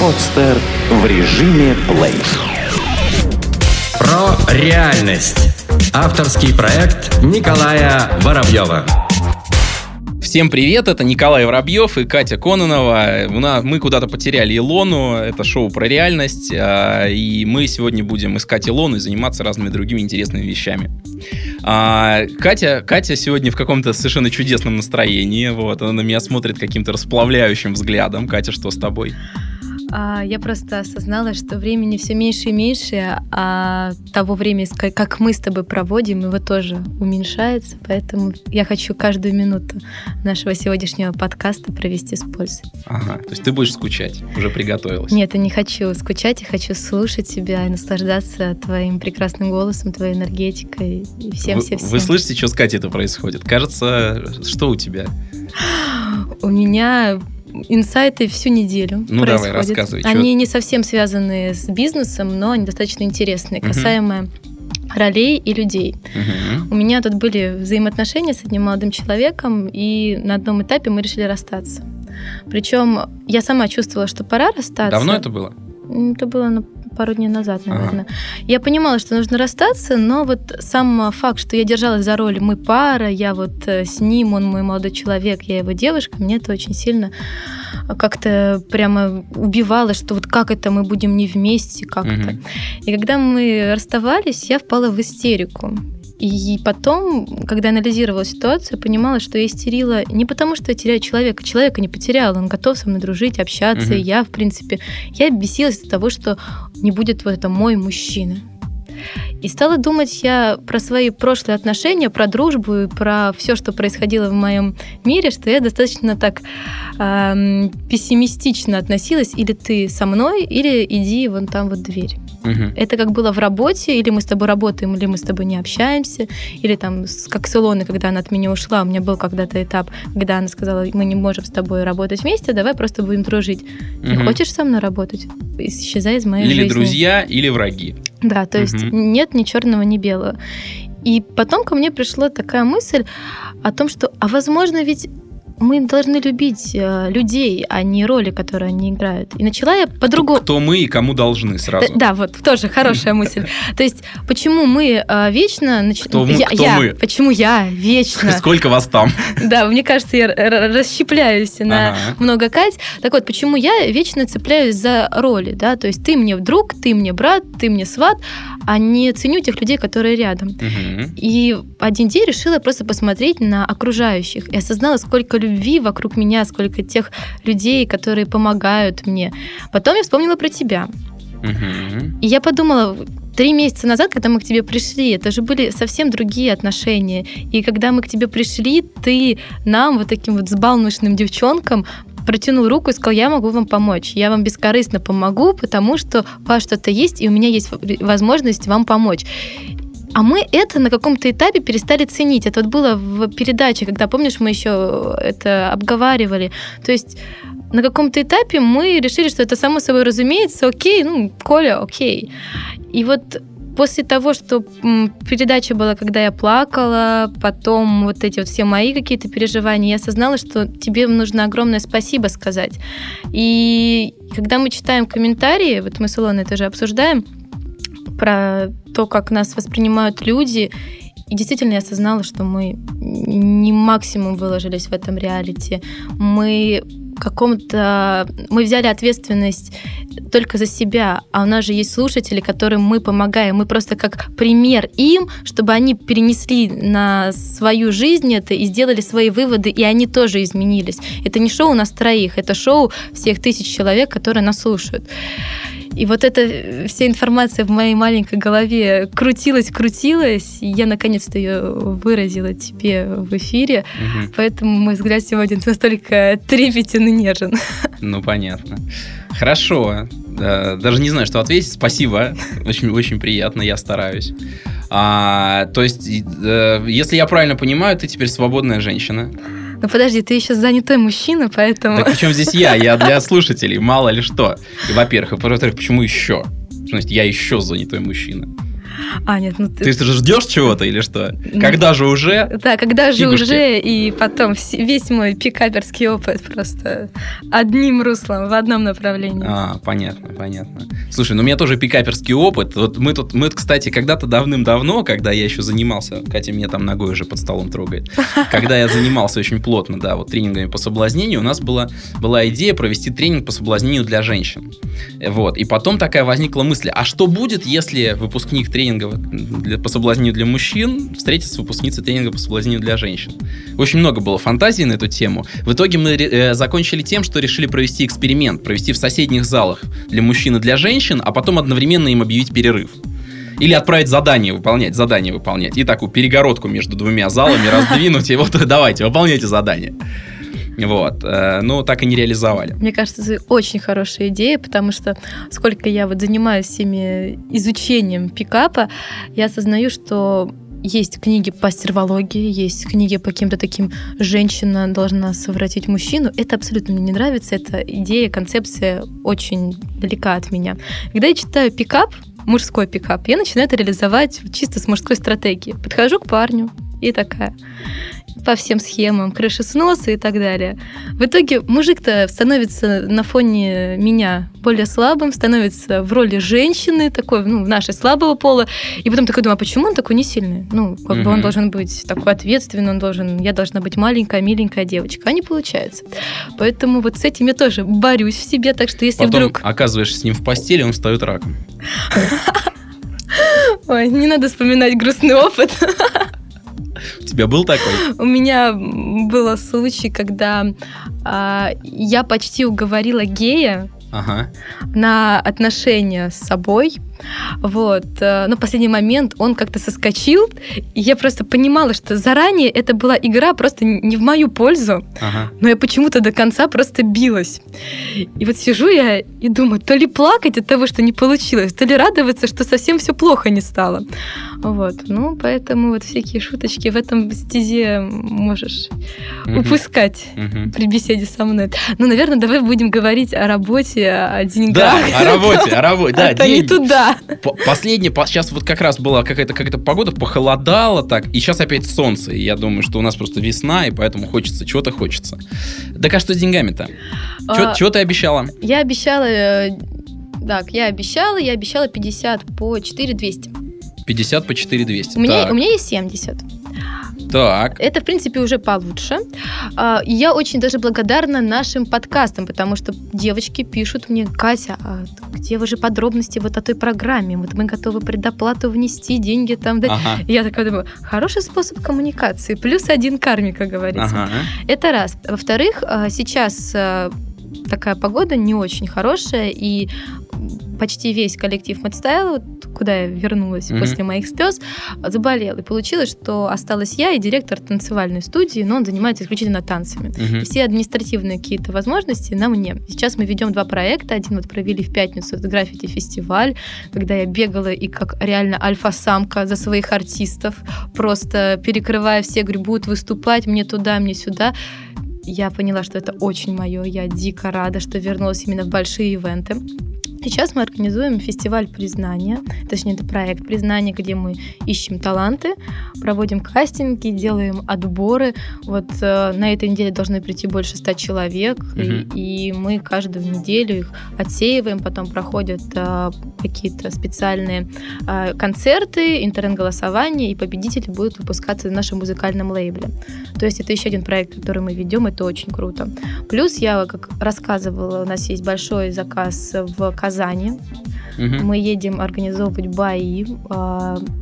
Подстер в режиме плей. Про реальность. Авторский проект Николая Воробьева. Всем привет, это Николай Воробьев и Катя Кононова. У нас, мы куда-то потеряли Илону, это шоу про реальность, а, и мы сегодня будем искать Илону и заниматься разными другими интересными вещами. А, Катя, Катя сегодня в каком-то совершенно чудесном настроении, вот, она на меня смотрит каким-то расплавляющим взглядом. Катя, что с тобой? А, я просто осознала, что времени все меньше и меньше, а того времени, как мы с тобой проводим, его тоже уменьшается. Поэтому я хочу каждую минуту нашего сегодняшнего подкаста провести с пользой. Ага, то есть ты будешь скучать, уже приготовилась. Нет, я не хочу скучать, я хочу слушать тебя и наслаждаться твоим прекрасным голосом, твоей энергетикой и всем-всем-всем. Вы, вы слышите, что с Катей это происходит? Кажется, что у тебя? У меня инсайты всю неделю Ну происходят. давай, рассказывай. Они чё? не совсем связаны с бизнесом, но они достаточно интересные, касаемо угу. ролей и людей. Угу. У меня тут были взаимоотношения с одним молодым человеком, и на одном этапе мы решили расстаться. Причем я сама чувствовала, что пора расстаться. Давно это было? Это было на пару дней назад, наверное. Ага. Я понимала, что нужно расстаться, но вот сам факт, что я держалась за роль «мы пара», я вот э, с ним, он мой молодой человек, я его девушка, мне это очень сильно как-то прямо убивало, что вот как это мы будем не вместе, как угу. И когда мы расставались, я впала в истерику. И потом, когда анализировала ситуацию, понимала, что я истерила не потому, что я теряю человека. Человека не потеряла, он готов со мной дружить, общаться. Угу. И я, в принципе, я бесилась от того, что не будет вот это мой мужчина. И стала думать я про свои прошлые отношения, про дружбу и про все, что происходило в моем мире, что я достаточно так э, пессимистично относилась. Или ты со мной, или иди вон там вот дверь. Угу. Это как было в работе, или мы с тобой работаем, или мы с тобой не общаемся, или там, как с Илоной, когда она от меня ушла, у меня был когда-то этап, когда она сказала, мы не можем с тобой работать вместе, давай просто будем дружить. Угу. Не хочешь со мной работать? Исчезай из моей или жизни. Или друзья, или враги. Да, то угу. есть нет ни черного, ни белого. И потом ко мне пришла такая мысль о том, что, а возможно, ведь мы должны любить э, людей, а не роли, которые они играют. И начала я по-другому. Кто мы и кому должны сразу. Да, вот тоже хорошая мысль. То есть, почему мы э, вечно... Кто, мы, я, кто я, мы? Почему я вечно... Сколько вас там? Да, мне кажется, я расщепляюсь на ага. много Кать. Так вот, почему я вечно цепляюсь за роли, да? То есть, ты мне друг, ты мне брат, ты мне сват, а не ценю тех людей, которые рядом. Угу. И один день решила просто посмотреть на окружающих и осознала, сколько любви вокруг меня, сколько тех людей, которые помогают мне. Потом я вспомнила про тебя. Угу. И я подумала, три месяца назад, когда мы к тебе пришли, это же были совсем другие отношения. И когда мы к тебе пришли, ты нам, вот таким вот сбалмошным девчонкам, протянул руку и сказал, я могу вам помочь. Я вам бескорыстно помогу, потому что у вас что-то есть, и у меня есть возможность вам помочь. А мы это на каком-то этапе перестали ценить. Это вот было в передаче, когда, помнишь, мы еще это обговаривали. То есть на каком-то этапе мы решили, что это само собой разумеется, окей, ну, Коля, окей. И вот после того, что передача была, когда я плакала, потом вот эти вот все мои какие-то переживания, я осознала, что тебе нужно огромное спасибо сказать. И когда мы читаем комментарии, вот мы с Илоной это же обсуждаем, про то, как нас воспринимают люди. И действительно я осознала, что мы не максимум выложились в этом реалити. Мы каком-то... Мы взяли ответственность только за себя, а у нас же есть слушатели, которым мы помогаем. Мы просто как пример им, чтобы они перенесли на свою жизнь это и сделали свои выводы, и они тоже изменились. Это не шоу нас троих, это шоу всех тысяч человек, которые нас слушают. И вот эта э, вся информация в моей маленькой голове крутилась, крутилась, и я наконец-то ее выразила тебе в эфире. Угу. Поэтому мой взгляд сегодня настолько трепетен и нежен. Ну, понятно. Хорошо. Даже не знаю, что ответить. Спасибо. Очень, очень приятно, я стараюсь. А, то есть, э, если я правильно понимаю, ты теперь свободная женщина. Ну подожди, ты еще занятой мужчина, поэтому... Так причем здесь я? Я для слушателей, мало ли что. И, во-первых, и во-вторых, почему еще? Значит, я еще занятой мужчина. А, нет, ну ты... Ты же ждешь чего-то или что? Когда же уже? Да, когда же уже, и потом весь мой пикаперский опыт просто одним руслом, в одном направлении. А, понятно, понятно. Слушай, ну у меня тоже пикаперский опыт. Вот мы тут, мы, кстати, когда-то давным-давно, когда я еще занимался, Катя меня там ногой уже под столом трогает, когда я занимался очень плотно, да, вот тренингами по соблазнению, у нас была, была идея провести тренинг по соблазнению для женщин. Вот. И потом такая возникла мысль, а что будет, если выпускник тренинга для, по соблазнению для мужчин встретится с выпускницей тренинга по соблазнению для женщин? Очень много было фантазий на эту тему. В итоге мы э, закончили тем, что решили провести эксперимент, провести в соседних залах для мужчин и для женщин, а потом одновременно им объявить перерыв. Или отправить задание выполнять, задание выполнять. И такую перегородку между двумя залами раздвинуть. И вот давайте, выполняйте задание. Вот. Э, но так и не реализовали. Мне кажется, это очень хорошая идея, потому что сколько я вот занимаюсь всеми изучением пикапа, я осознаю, что есть книги по стервологии, есть книги по каким-то таким «женщина должна совратить мужчину». Это абсолютно мне не нравится. Эта идея, концепция очень далека от меня. Когда я читаю пикап, мужской пикап, я начинаю это реализовать чисто с мужской стратегии. Подхожу к парню и такая по всем схемам, крыши сноса и так далее. В итоге мужик-то становится на фоне меня более слабым, становится в роли женщины, такой, ну, нашей слабого пола, и потом такой думаю, а почему он такой не сильный? Ну, как mm-hmm. бы он должен быть такой ответственный, он должен, я должна быть маленькая, миленькая девочка, а не получается. Поэтому вот с этим я тоже борюсь в себе, так что если потом вдруг... оказываешься с ним в постели, он встает раком. Ой, не надо вспоминать грустный опыт. У тебя был такой? У меня был случай, когда а, я почти уговорила гея ага. на отношения с собой. Вот. Э, но в последний момент он как-то соскочил, и я просто понимала, что заранее это была игра просто не в мою пользу, ага. но я почему-то до конца просто билась. И вот сижу я и думаю, то ли плакать от того, что не получилось, то ли радоваться, что совсем все плохо не стало. Вот. Ну, поэтому вот всякие шуточки в этом стезе можешь угу. упускать угу. при беседе со мной. Ну, наверное, давай будем говорить о работе, о деньгах. Да, о работе, о работе, да. Это не туда. Последнее, сейчас вот как раз была какая-то какая-то погода, похолодало так, и сейчас опять солнце. И я думаю, что у нас просто весна, и поэтому хочется, чего-то хочется. Так а что с деньгами-то? А, чего ты обещала? Я обещала... Э, так, я обещала, я обещала 50 по 4 200. 50 по 4 200. У меня, у меня есть 70. Так. Это, в принципе, уже получше. А, я очень даже благодарна нашим подкастам, потому что девочки пишут мне, Катя, а где вы же подробности вот о той программе? Вот мы готовы предоплату внести, деньги там дать. Ага. Я такая думаю, хороший способ коммуникации. Плюс один кармик, как говорится. Ага. Это раз. Во-вторых, а, сейчас а, такая погода не очень хорошая, и почти весь коллектив Мэтстайл, куда я вернулась mm-hmm. после моих слез, заболел. И получилось, что осталась я и директор танцевальной студии, но он занимается исключительно танцами. Mm-hmm. И все административные какие-то возможности на мне. Сейчас мы ведем два проекта. Один вот провели в пятницу, это граффити-фестиваль, когда я бегала и как реально альфа-самка за своих артистов, просто перекрывая все, говорю, будут выступать мне туда, мне сюда я поняла, что это очень мое. Я дико рада, что вернулась именно в большие ивенты. Сейчас мы организуем фестиваль признания, точнее, это проект признания, где мы ищем таланты, проводим кастинги, делаем отборы. Вот э, на этой неделе должны прийти больше ста человек, mm-hmm. и, и мы каждую неделю их отсеиваем, потом проходят э, какие-то специальные э, концерты, интернет-голосование, и победители будут выпускаться на нашем музыкальном лейбле. То есть это еще один проект, который мы ведем, это очень круто. Плюс я, как рассказывала, у нас есть большой заказ в Казани. Угу. Мы едем организовывать бои,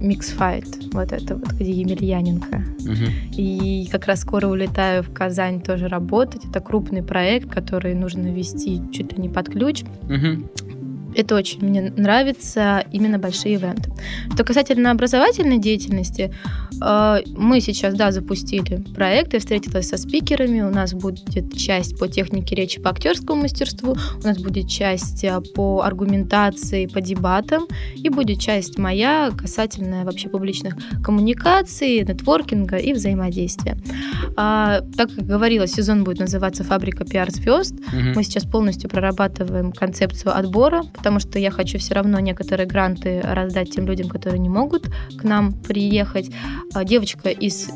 миксфайт, э, вот это вот, где Емельяненко. Угу. И как раз скоро улетаю в Казань тоже работать. Это крупный проект, который нужно вести чуть ли не под ключ. Угу. Это очень мне нравится, именно большие ивенты. Что касательно образовательной деятельности, э, мы сейчас, да, запустили проект, я встретилась со спикерами, у нас будет часть по технике речи, по актерскому мастерству, у нас будет часть э, по аргументации, по дебатам, и будет часть моя касательная вообще публичных коммуникаций, нетворкинга и взаимодействия. А, так как говорила, сезон будет называться «Фабрика пиар-звезд», угу. мы сейчас полностью прорабатываем концепцию отбора, потому что я хочу все равно некоторые гранты раздать тем людям, которые не могут к нам приехать. А, девочка из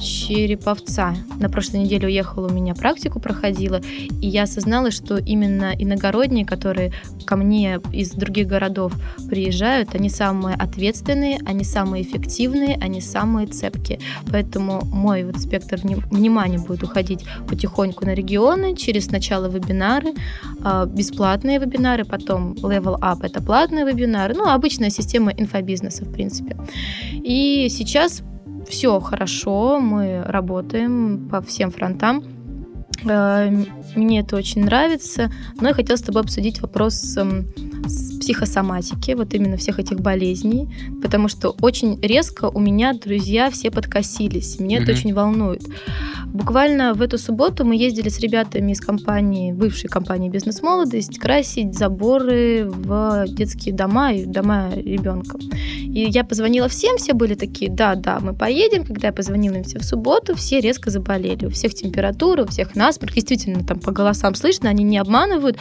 Череповца. На прошлой неделе уехала у меня практику проходила, и я осознала, что именно иногородние, которые ко мне из других городов приезжают, они самые ответственные, они самые эффективные, они самые цепкие. Поэтому мой вот спектр внимания будет уходить потихоньку на регионы, через сначала вебинары, а, бесплатные вебинары, потом Level Up — это платные вебинары, ну, обычная система инфобизнеса, в принципе. И сейчас все хорошо, мы работаем по всем фронтам. Э, мне это очень нравится, но я хотела с тобой обсудить вопрос эм, психосоматики, вот именно всех этих болезней, потому что очень резко у меня друзья все подкосились, меня mm-hmm. это очень волнует. Буквально в эту субботу мы ездили с ребятами из компании, бывшей компании «Бизнес-молодость» красить заборы в детские дома и дома ребенка. И я позвонила всем, все были такие, да, да, мы поедем. Когда я позвонила им все в субботу, все резко заболели. У всех температура, у всех насморк. Действительно, там по голосам слышно, они не обманывают.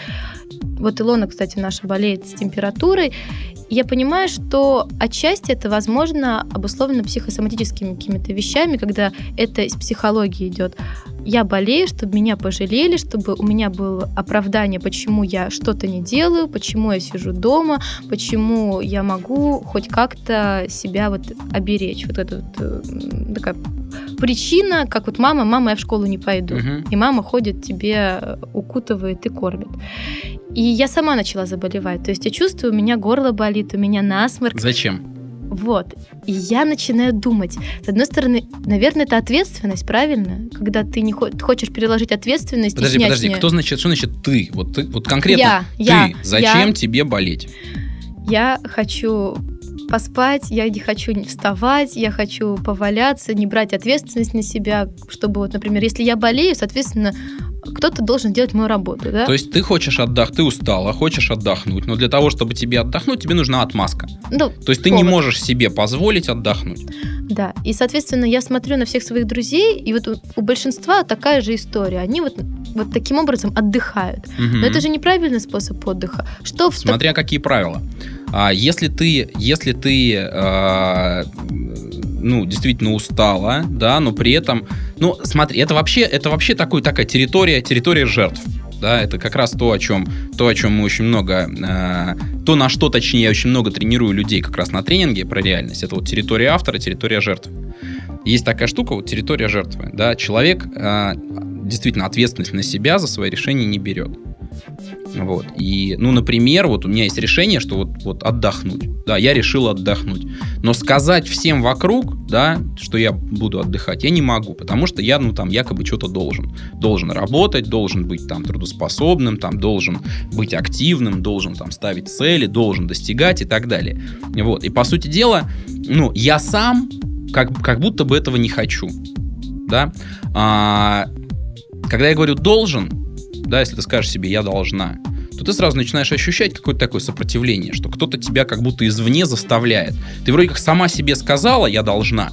Вот Илона, кстати, наша болеет с температурой. Я понимаю, что отчасти это, возможно, обусловлено психосоматическими какими-то вещами, когда это из психологии идет. Я болею, чтобы меня пожалели, чтобы у меня было оправдание, почему я что-то не делаю, почему я сижу дома, почему я могу хоть как-то себя вот оберечь. Вот это вот э, такая причина, как вот мама, мама, я в школу не пойду. Угу. И мама ходит, тебе укутывает и кормит. И я сама начала заболевать. То есть я чувствую, у меня горло болит, у меня насморк. Зачем? Вот. И я начинаю думать. С одной стороны, наверное, это ответственность, правильно? Когда ты не хочешь переложить ответственность. Подожди, подожди, кто значит, что значит ты? Вот ты, вот конкретно я, ты. Я, Зачем я, тебе болеть? Я хочу поспать, я не хочу вставать, я хочу поваляться, не брать ответственность на себя, чтобы вот, например, если я болею, соответственно, кто-то должен делать мою работу, да? То есть ты хочешь отдохнуть, ты устала, хочешь отдохнуть, но для того, чтобы тебе отдохнуть, тебе нужна отмазка. Ну, То есть повод. ты не можешь себе позволить отдохнуть. Да, и, соответственно, я смотрю на всех своих друзей, и вот у, у большинства такая же история. Они вот, вот таким образом отдыхают. Угу. Но это же неправильный способ отдыха. Что в Смотря какие правила. А если ты, если ты а, ну, действительно устала, да, но при этом, ну, смотри, это вообще, это вообще такой, такая территория, территория жертв. Да, это как раз то, о чем, то, о чем мы очень много, э, то, на что, точнее, я очень много тренирую людей как раз на тренинге про реальность. Это вот территория автора, территория жертв. Есть такая штука, вот территория жертвы. Да, человек э, действительно ответственность на себя за свои решения не берет. Вот. И, ну, например, вот у меня есть решение, что вот, вот отдохнуть. Да, я решил отдохнуть. Но сказать всем вокруг, да, что я буду отдыхать, я не могу, потому что я, ну, там, якобы что-то должен. Должен работать, должен быть там трудоспособным, там, должен быть активным, должен там ставить цели, должен достигать и так далее. Вот. И, по сути дела, ну, я сам как, как будто бы этого не хочу. Да? А, когда я говорю должен, да, если ты скажешь себе «я должна», то ты сразу начинаешь ощущать какое-то такое сопротивление, что кто-то тебя как будто извне заставляет. Ты вроде как сама себе сказала «я должна»,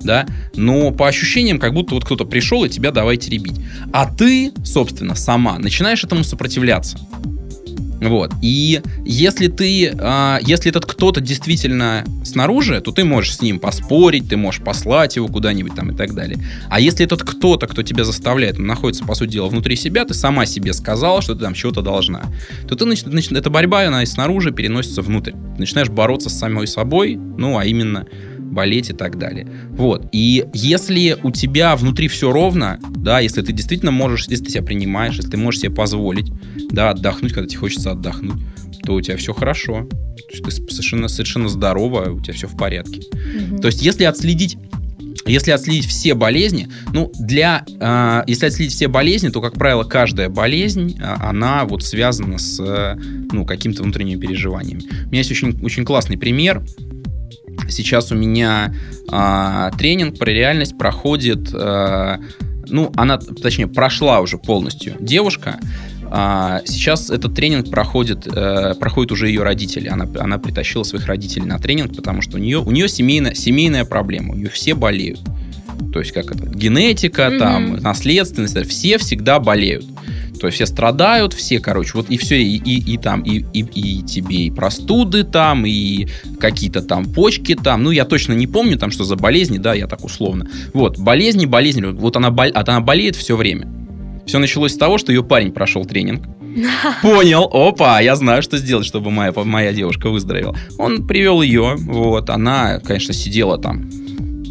да, но по ощущениям, как будто вот кто-то пришел и тебя давай теребить. А ты, собственно, сама начинаешь этому сопротивляться. Вот. И если ты, э, если этот кто-то действительно снаружи, то ты можешь с ним поспорить, ты можешь послать его куда-нибудь там и так далее. А если этот кто-то, кто тебя заставляет, находится, по сути дела, внутри себя, ты сама себе сказала, что ты там чего-то должна, то ты, значит, значит, эта борьба, она снаружи переносится внутрь. Ты начинаешь бороться с самой собой, ну, а именно болеть и так далее. Вот. И если у тебя внутри все ровно, да, если ты действительно можешь, если ты себя принимаешь, если ты можешь себе позволить, да, отдохнуть, когда тебе хочется отдохнуть, то у тебя все хорошо. То есть ты совершенно, совершенно здорова, у тебя все в порядке. Угу. То есть если отследить если отследить все болезни, ну, для, э, если отследить все болезни, то, как правило, каждая болезнь, э, она вот связана с, э, ну, каким-то внутренними переживаниями. У меня есть очень, очень классный пример. Сейчас у меня э, тренинг про реальность проходит, э, ну, она, точнее, прошла уже полностью девушка. А сейчас этот тренинг проходит, э, проходит уже ее родители. Она, она притащила своих родителей на тренинг, потому что у нее, у нее семейная, семейная проблема. У нее все болеют. То есть, как это, генетика, mm-hmm. там, наследственность, все всегда болеют. То есть все страдают, все, короче, вот и все, и, и, и там, и, и, и тебе и простуды там, и какие-то там почки там, ну, я точно не помню там, что за болезни, да, я так условно. Вот, болезни, болезни, вот она, бол, она болеет все время. Все началось с того, что ее парень прошел тренинг, Понял, опа, я знаю, что сделать, чтобы моя, моя девушка выздоровела. Он привел ее, вот, она, конечно, сидела там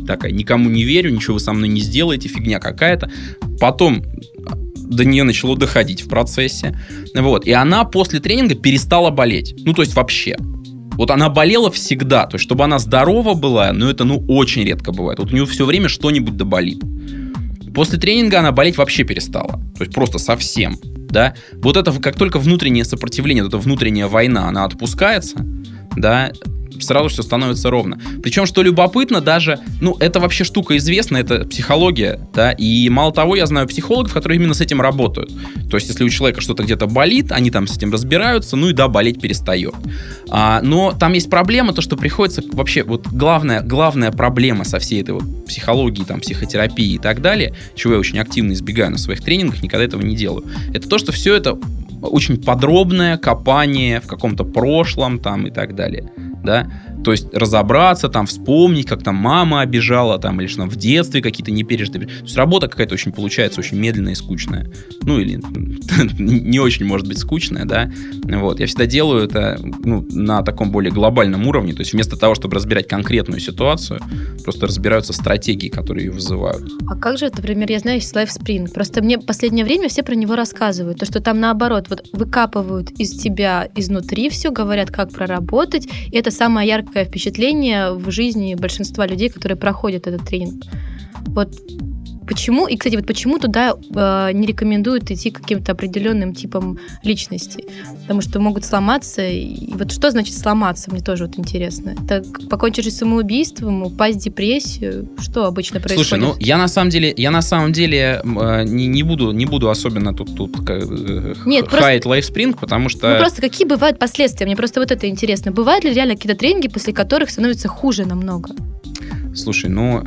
такая, никому не верю, ничего вы со мной не сделаете, фигня какая-то. Потом до нее начало доходить в процессе. Вот. И она после тренинга перестала болеть. Ну, то есть вообще. Вот она болела всегда. То есть, чтобы она здорова была, ну, это, ну, очень редко бывает. Вот у нее все время что-нибудь доболит. После тренинга она болеть вообще перестала. То есть, просто совсем. Да? Вот это, как только внутреннее сопротивление, вот эта внутренняя война, она отпускается, да, сразу все становится ровно. Причем, что любопытно, даже, ну, это вообще штука известная, это психология, да, и мало того, я знаю психологов, которые именно с этим работают. То есть, если у человека что-то где-то болит, они там с этим разбираются, ну и да, болеть перестает. А, но там есть проблема, то, что приходится вообще, вот главная, главная проблема со всей этой вот психологией, там, психотерапии и так далее, чего я очень активно избегаю на своих тренингах, никогда этого не делаю, это то, что все это очень подробное копание в каком-то прошлом там и так далее да, то есть разобраться, там, вспомнить, как там мама обижала, там, или что там в детстве какие-то непережитые... То есть работа какая-то очень получается, очень медленная и скучная. Ну, или не очень, может быть, скучная, да. Вот. Я всегда делаю это ну, на таком более глобальном уровне, то есть вместо того, чтобы разбирать конкретную ситуацию, просто разбираются стратегии, которые ее вызывают. А как же, например, я знаю, есть LifeSpring. Просто мне в последнее время все про него рассказывают. То, что там наоборот, вот выкапывают из тебя изнутри все, говорят, как проработать. И это самое яркое яркое впечатление в жизни большинства людей, которые проходят этот тренинг. Вот Почему, и, кстати, вот почему туда э, не рекомендуют идти каким-то определенным типом личности? Потому что могут сломаться. И вот что значит сломаться, мне тоже вот интересно. Это покончить с самоубийством, упасть в депрессию? Что обычно происходит? Слушай, ну я на самом деле, я на самом деле э, не, не, буду, не буду особенно тут, тут э, Нет, хаять. LifeSpring, потому что... Ну просто какие бывают последствия? Мне просто вот это интересно. Бывают ли реально какие-то тренинги, после которых становится хуже намного? Слушай, ну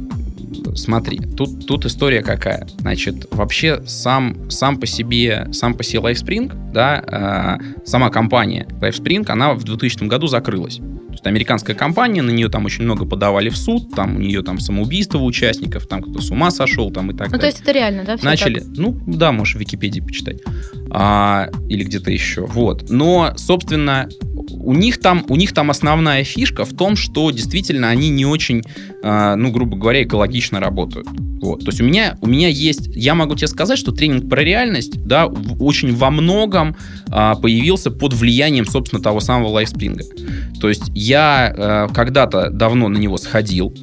смотри, тут, тут история какая. Значит, вообще сам, сам по себе, сам по себе LifeSpring, да, э, сама компания LifeSpring, она в 2000 году закрылась. То есть американская компания, на нее там очень много подавали в суд, там у нее там самоубийство участников, там кто-то с ума сошел, там и так ну, далее. Ну, то есть это реально, да? Начали, так? ну, да, можешь в Википедии почитать. А, или где-то еще. Вот. Но, собственно, у них там, у них там основная фишка в том, что действительно они не очень, э, ну, грубо говоря, экологично работают. Вот. То есть у меня, у меня есть, я могу тебе сказать, что тренинг про реальность, да, в, очень во многом э, появился под влиянием, собственно, того самого лайфспринга. То есть я э, когда-то давно на него сходил,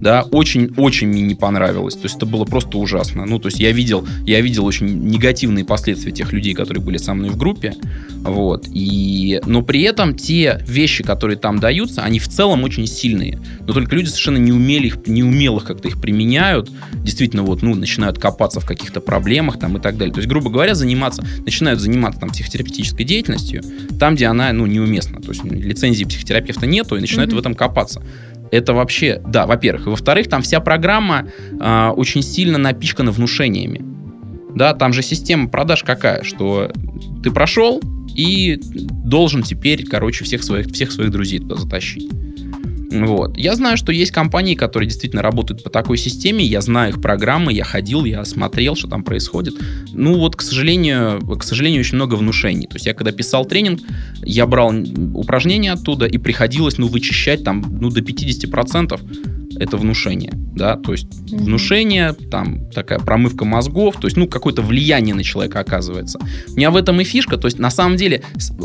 да, очень-очень мне не понравилось. То есть это было просто ужасно. Ну, то есть я видел, я видел очень негативные последствия тех людей, которые были со мной в группе, вот. И, но при этом те вещи, которые там даются, они в целом очень сильные. Но только люди совершенно не умели их, не умелых как-то их применяют. Действительно, вот, ну, начинают копаться в каких-то проблемах там и так далее. То есть, грубо говоря, заниматься, начинают заниматься там психотерапевтической деятельностью, там, где она, ну, неуместна. То есть лицензии психотерапевта нету, и начинают mm-hmm. в этом копаться это вообще, да, во-первых. И во-вторых, там вся программа э, очень сильно напичкана внушениями. Да, там же система продаж какая, что ты прошел и должен теперь, короче, всех своих, всех своих друзей туда затащить. Вот. Я знаю, что есть компании, которые действительно работают по такой системе. Я знаю их программы, я ходил, я смотрел, что там происходит. Ну вот, к сожалению, к сожалению, очень много внушений. То есть я когда писал тренинг, я брал упражнения оттуда и приходилось, ну, вычищать там, ну, до 50% это внушение, да, то есть mm-hmm. внушение, там такая промывка мозгов, то есть, ну, какое-то влияние на человека оказывается. У меня в этом и фишка, то есть, на самом деле,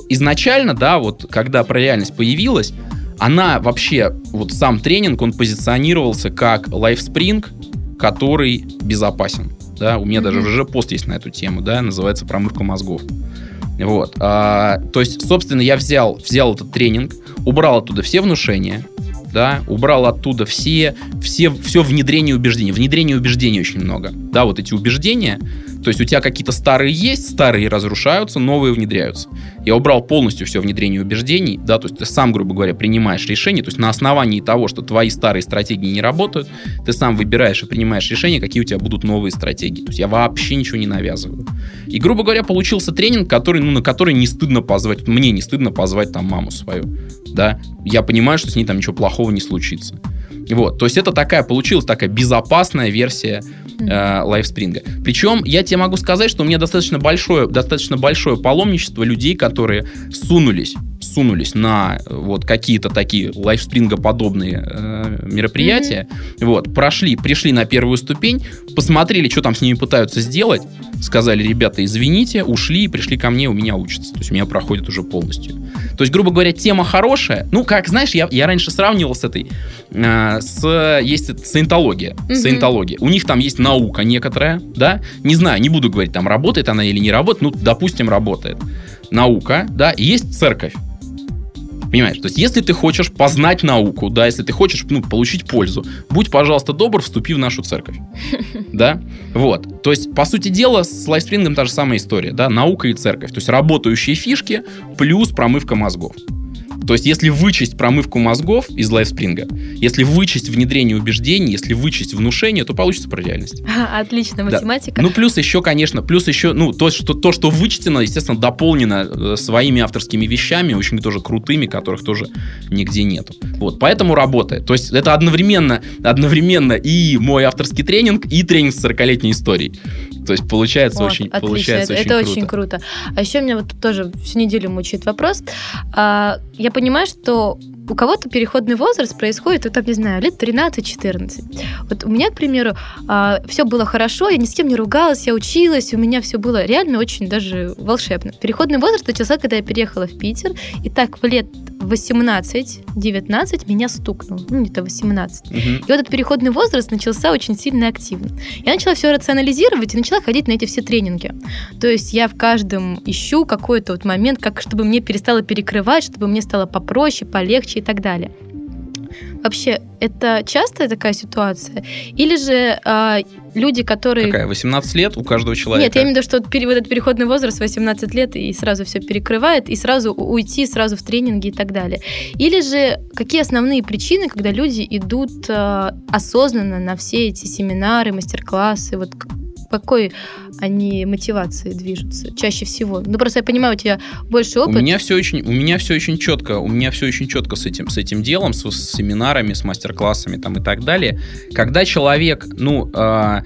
изначально, да, вот, когда про реальность появилась, она вообще, вот сам тренинг, он позиционировался как лайфспринг, который безопасен. Да, у меня mm-hmm. даже уже пост есть на эту тему, да, называется «Промывка мозгов». Вот. А, то есть, собственно, я взял, взял этот тренинг, убрал оттуда все внушения, да, убрал оттуда все, все, все внедрение убеждений. Внедрение убеждений очень много. Да, вот эти убеждения, то есть у тебя какие-то старые есть, старые разрушаются, новые внедряются. Я убрал полностью все внедрение убеждений, да, то есть ты сам, грубо говоря, принимаешь решение, то есть на основании того, что твои старые стратегии не работают, ты сам выбираешь и принимаешь решение, какие у тебя будут новые стратегии. То есть я вообще ничего не навязываю. И, грубо говоря, получился тренинг, который, ну, на который не стыдно позвать, мне не стыдно позвать там маму свою, да. Я понимаю, что с ней там ничего плохого не случится. Вот, то есть это такая, получилась такая безопасная версия э, лайфспринга. Причем я тебе могу сказать, что у меня достаточно большое, достаточно большое паломничество людей, которые сунулись сунулись на вот какие-то такие лайфспринга подобные э, мероприятия, mm-hmm. вот, прошли, пришли на первую ступень, посмотрели, что там с ними пытаются сделать, сказали, ребята, извините, ушли и пришли ко мне, у меня учатся, то есть у меня проходит уже полностью. То есть, грубо говоря, тема хорошая, ну, как, знаешь, я, я раньше сравнивал с этой, э, с, есть саентология, mm-hmm. саентология, у них там есть наука некоторая, да, не знаю, не буду говорить, там работает она или не работает, ну, допустим, работает наука, да, и есть церковь. Понимаешь? То есть, если ты хочешь познать науку, да, если ты хочешь ну, получить пользу, будь, пожалуйста, добр, вступи в нашу церковь. Да? Вот. То есть, по сути дела, с лайфспрингом та же самая история, да, наука и церковь. То есть, работающие фишки плюс промывка мозгов. То есть, если вычесть промывку мозгов из лайфспринга, если вычесть внедрение убеждений, если вычесть внушение, то получится про реальность. Отлично, математика. Да. Ну, плюс еще, конечно, плюс еще, ну, то, что, то, что вычтено, естественно, дополнено э, своими авторскими вещами, очень тоже крутыми, которых тоже нигде нету. Вот, поэтому работает. То есть, это одновременно, одновременно и мой авторский тренинг, и тренинг с 40-летней историей. То есть получается вот, очень, отлично. получается это, очень это круто. очень круто. А еще меня вот тоже всю неделю мучает вопрос. А, я понимаю, что у кого-то переходный возраст происходит, вот, там, не знаю, лет 13-14. Вот у меня, к примеру, а, все было хорошо, я ни с кем не ругалась, я училась, у меня все было реально очень даже волшебно. Переходный возраст начался, когда я переехала в Питер, и так в лет 18-19 меня стукнул, ну, где-то 18. Угу. И вот этот переходный возраст начался очень сильно активно. Я начала все рационализировать и начала ходить на эти все тренинги. То есть я в каждом ищу какой-то вот момент, как чтобы мне перестало перекрывать, чтобы мне стало попроще, полегче и так далее. Вообще, это частая такая ситуация? Или же э, люди, которые... Какая, 18 лет у каждого человека? Нет, я имею в виду, что вот этот переходный возраст 18 лет и сразу все перекрывает, и сразу уйти сразу в тренинги и так далее. Или же какие основные причины, когда люди идут э, осознанно на все эти семинары, мастер-классы, вот какой они мотивации движутся чаще всего? Ну, просто я понимаю, у тебя больше опыта. У меня все очень, у меня все очень четко, у меня все очень четко с этим, с этим делом, с, с семинарами, с мастер-классами там и так далее. Когда человек, ну, э,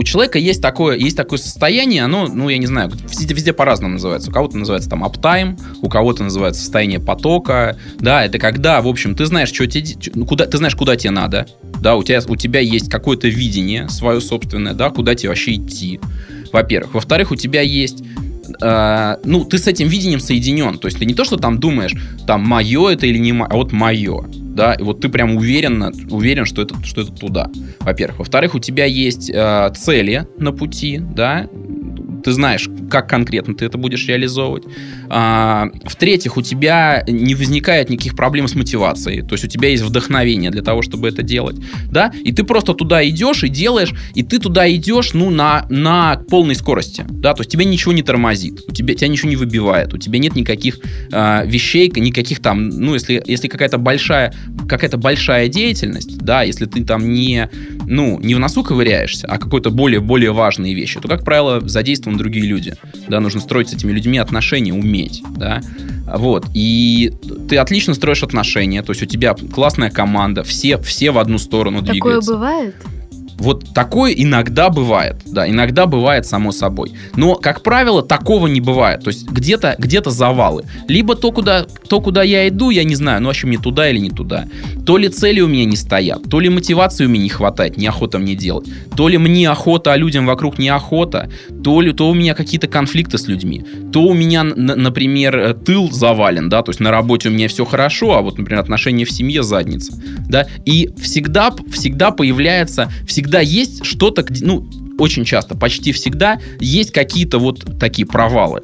у человека есть такое, есть такое состояние, оно, ну, я не знаю, везде, везде по-разному называется. У кого-то называется там аптайм, у кого-то называется состояние потока. Да, это когда, в общем, ты знаешь, что тебе, ну, куда, ты знаешь, куда тебе надо. Да, у тебя, у тебя есть какое-то видение свое собственное, да, куда тебе вообще идти. Во-первых. Во-вторых, у тебя есть э, ну, ты с этим видением соединен. То есть ты не то, что там думаешь, там, мое это или не мое, а вот мое да, и вот ты прям уверенно, уверен, что это, что это туда, во-первых. Во-вторых, у тебя есть э, цели на пути, да, ты знаешь, как конкретно ты это будешь реализовывать. А, в-третьих, у тебя не возникает никаких проблем с мотивацией. То есть у тебя есть вдохновение для того, чтобы это делать. Да? И ты просто туда идешь и делаешь, и ты туда идешь ну, на, на полной скорости. Да? То есть тебя ничего не тормозит, у тебя, тебя ничего не выбивает, у тебя нет никаких а, вещей, никаких там, ну, если, если какая-то большая, какая-то большая деятельность, да, если ты там не, ну, не в носу ковыряешься, а какой-то более, более важные вещи, то, как правило, задействованы другие люди. Да, нужно строить с этими людьми отношения, уметь, да. Вот, и ты отлично строишь отношения, то есть у тебя классная команда, все, все в одну сторону Такое двигаются. Такое бывает? Вот такое иногда бывает, да, иногда бывает само собой. Но, как правило, такого не бывает. То есть где-то где завалы. Либо то куда, то, куда я иду, я не знаю, ну вообще мне туда или не туда. То ли цели у меня не стоят, то ли мотивации у меня не хватает, неохота мне делать. То ли мне охота, а людям вокруг неохота, то ли то у меня какие-то конфликты с людьми. То у меня, например, э, тыл завален, да, то есть на работе у меня все хорошо, а вот, например, отношения в семье задница, да. И всегда, всегда появляется, всегда всегда есть что-то, ну, очень часто, почти всегда есть какие-то вот такие провалы,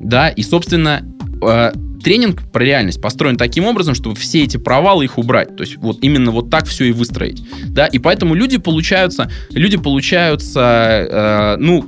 да, и, собственно, э, тренинг про реальность построен таким образом, чтобы все эти провалы их убрать. То есть вот именно вот так все и выстроить. Да, и поэтому люди получаются, люди получаются, э, ну,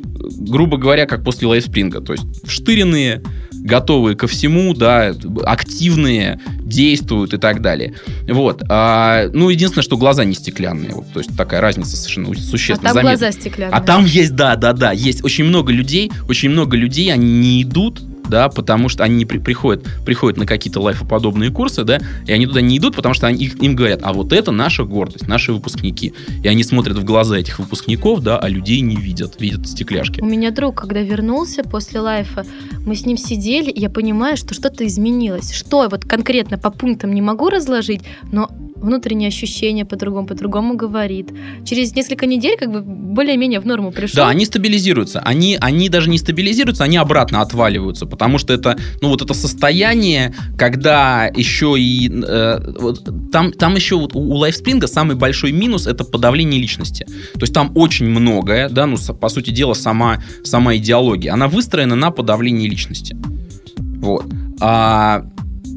грубо говоря, как после лайфспринга. То есть вштыренные, готовые ко всему, да, активные, действуют и так далее. Вот. А, ну, единственное, что глаза не стеклянные. Вот, то есть такая разница совершенно существенная. А там заметна. глаза стеклянные. А там есть, да, да, да, есть очень много людей, очень много людей, они не идут да, потому что они не при, приходят, приходят на какие-то лайфоподобные курсы, да, и они туда не идут, потому что они, им говорят, а вот это наша гордость, наши выпускники. И они смотрят в глаза этих выпускников, да, а людей не видят, видят стекляшки. У меня друг, когда вернулся после лайфа, мы с ним сидели, и я понимаю, что что-то изменилось. Что вот конкретно по пунктам не могу разложить, но внутреннее ощущение по-другому, по-другому говорит. Через несколько недель как бы более-менее в норму пришел. Да, они стабилизируются. Они, они даже не стабилизируются, они обратно отваливаются, потому что это, ну вот это состояние, когда еще и... Э, вот, там, там еще вот у лайфспринга самый большой минус это подавление личности. То есть там очень многое, да, ну по сути дела сама, сама идеология, она выстроена на подавлении личности. Вот. А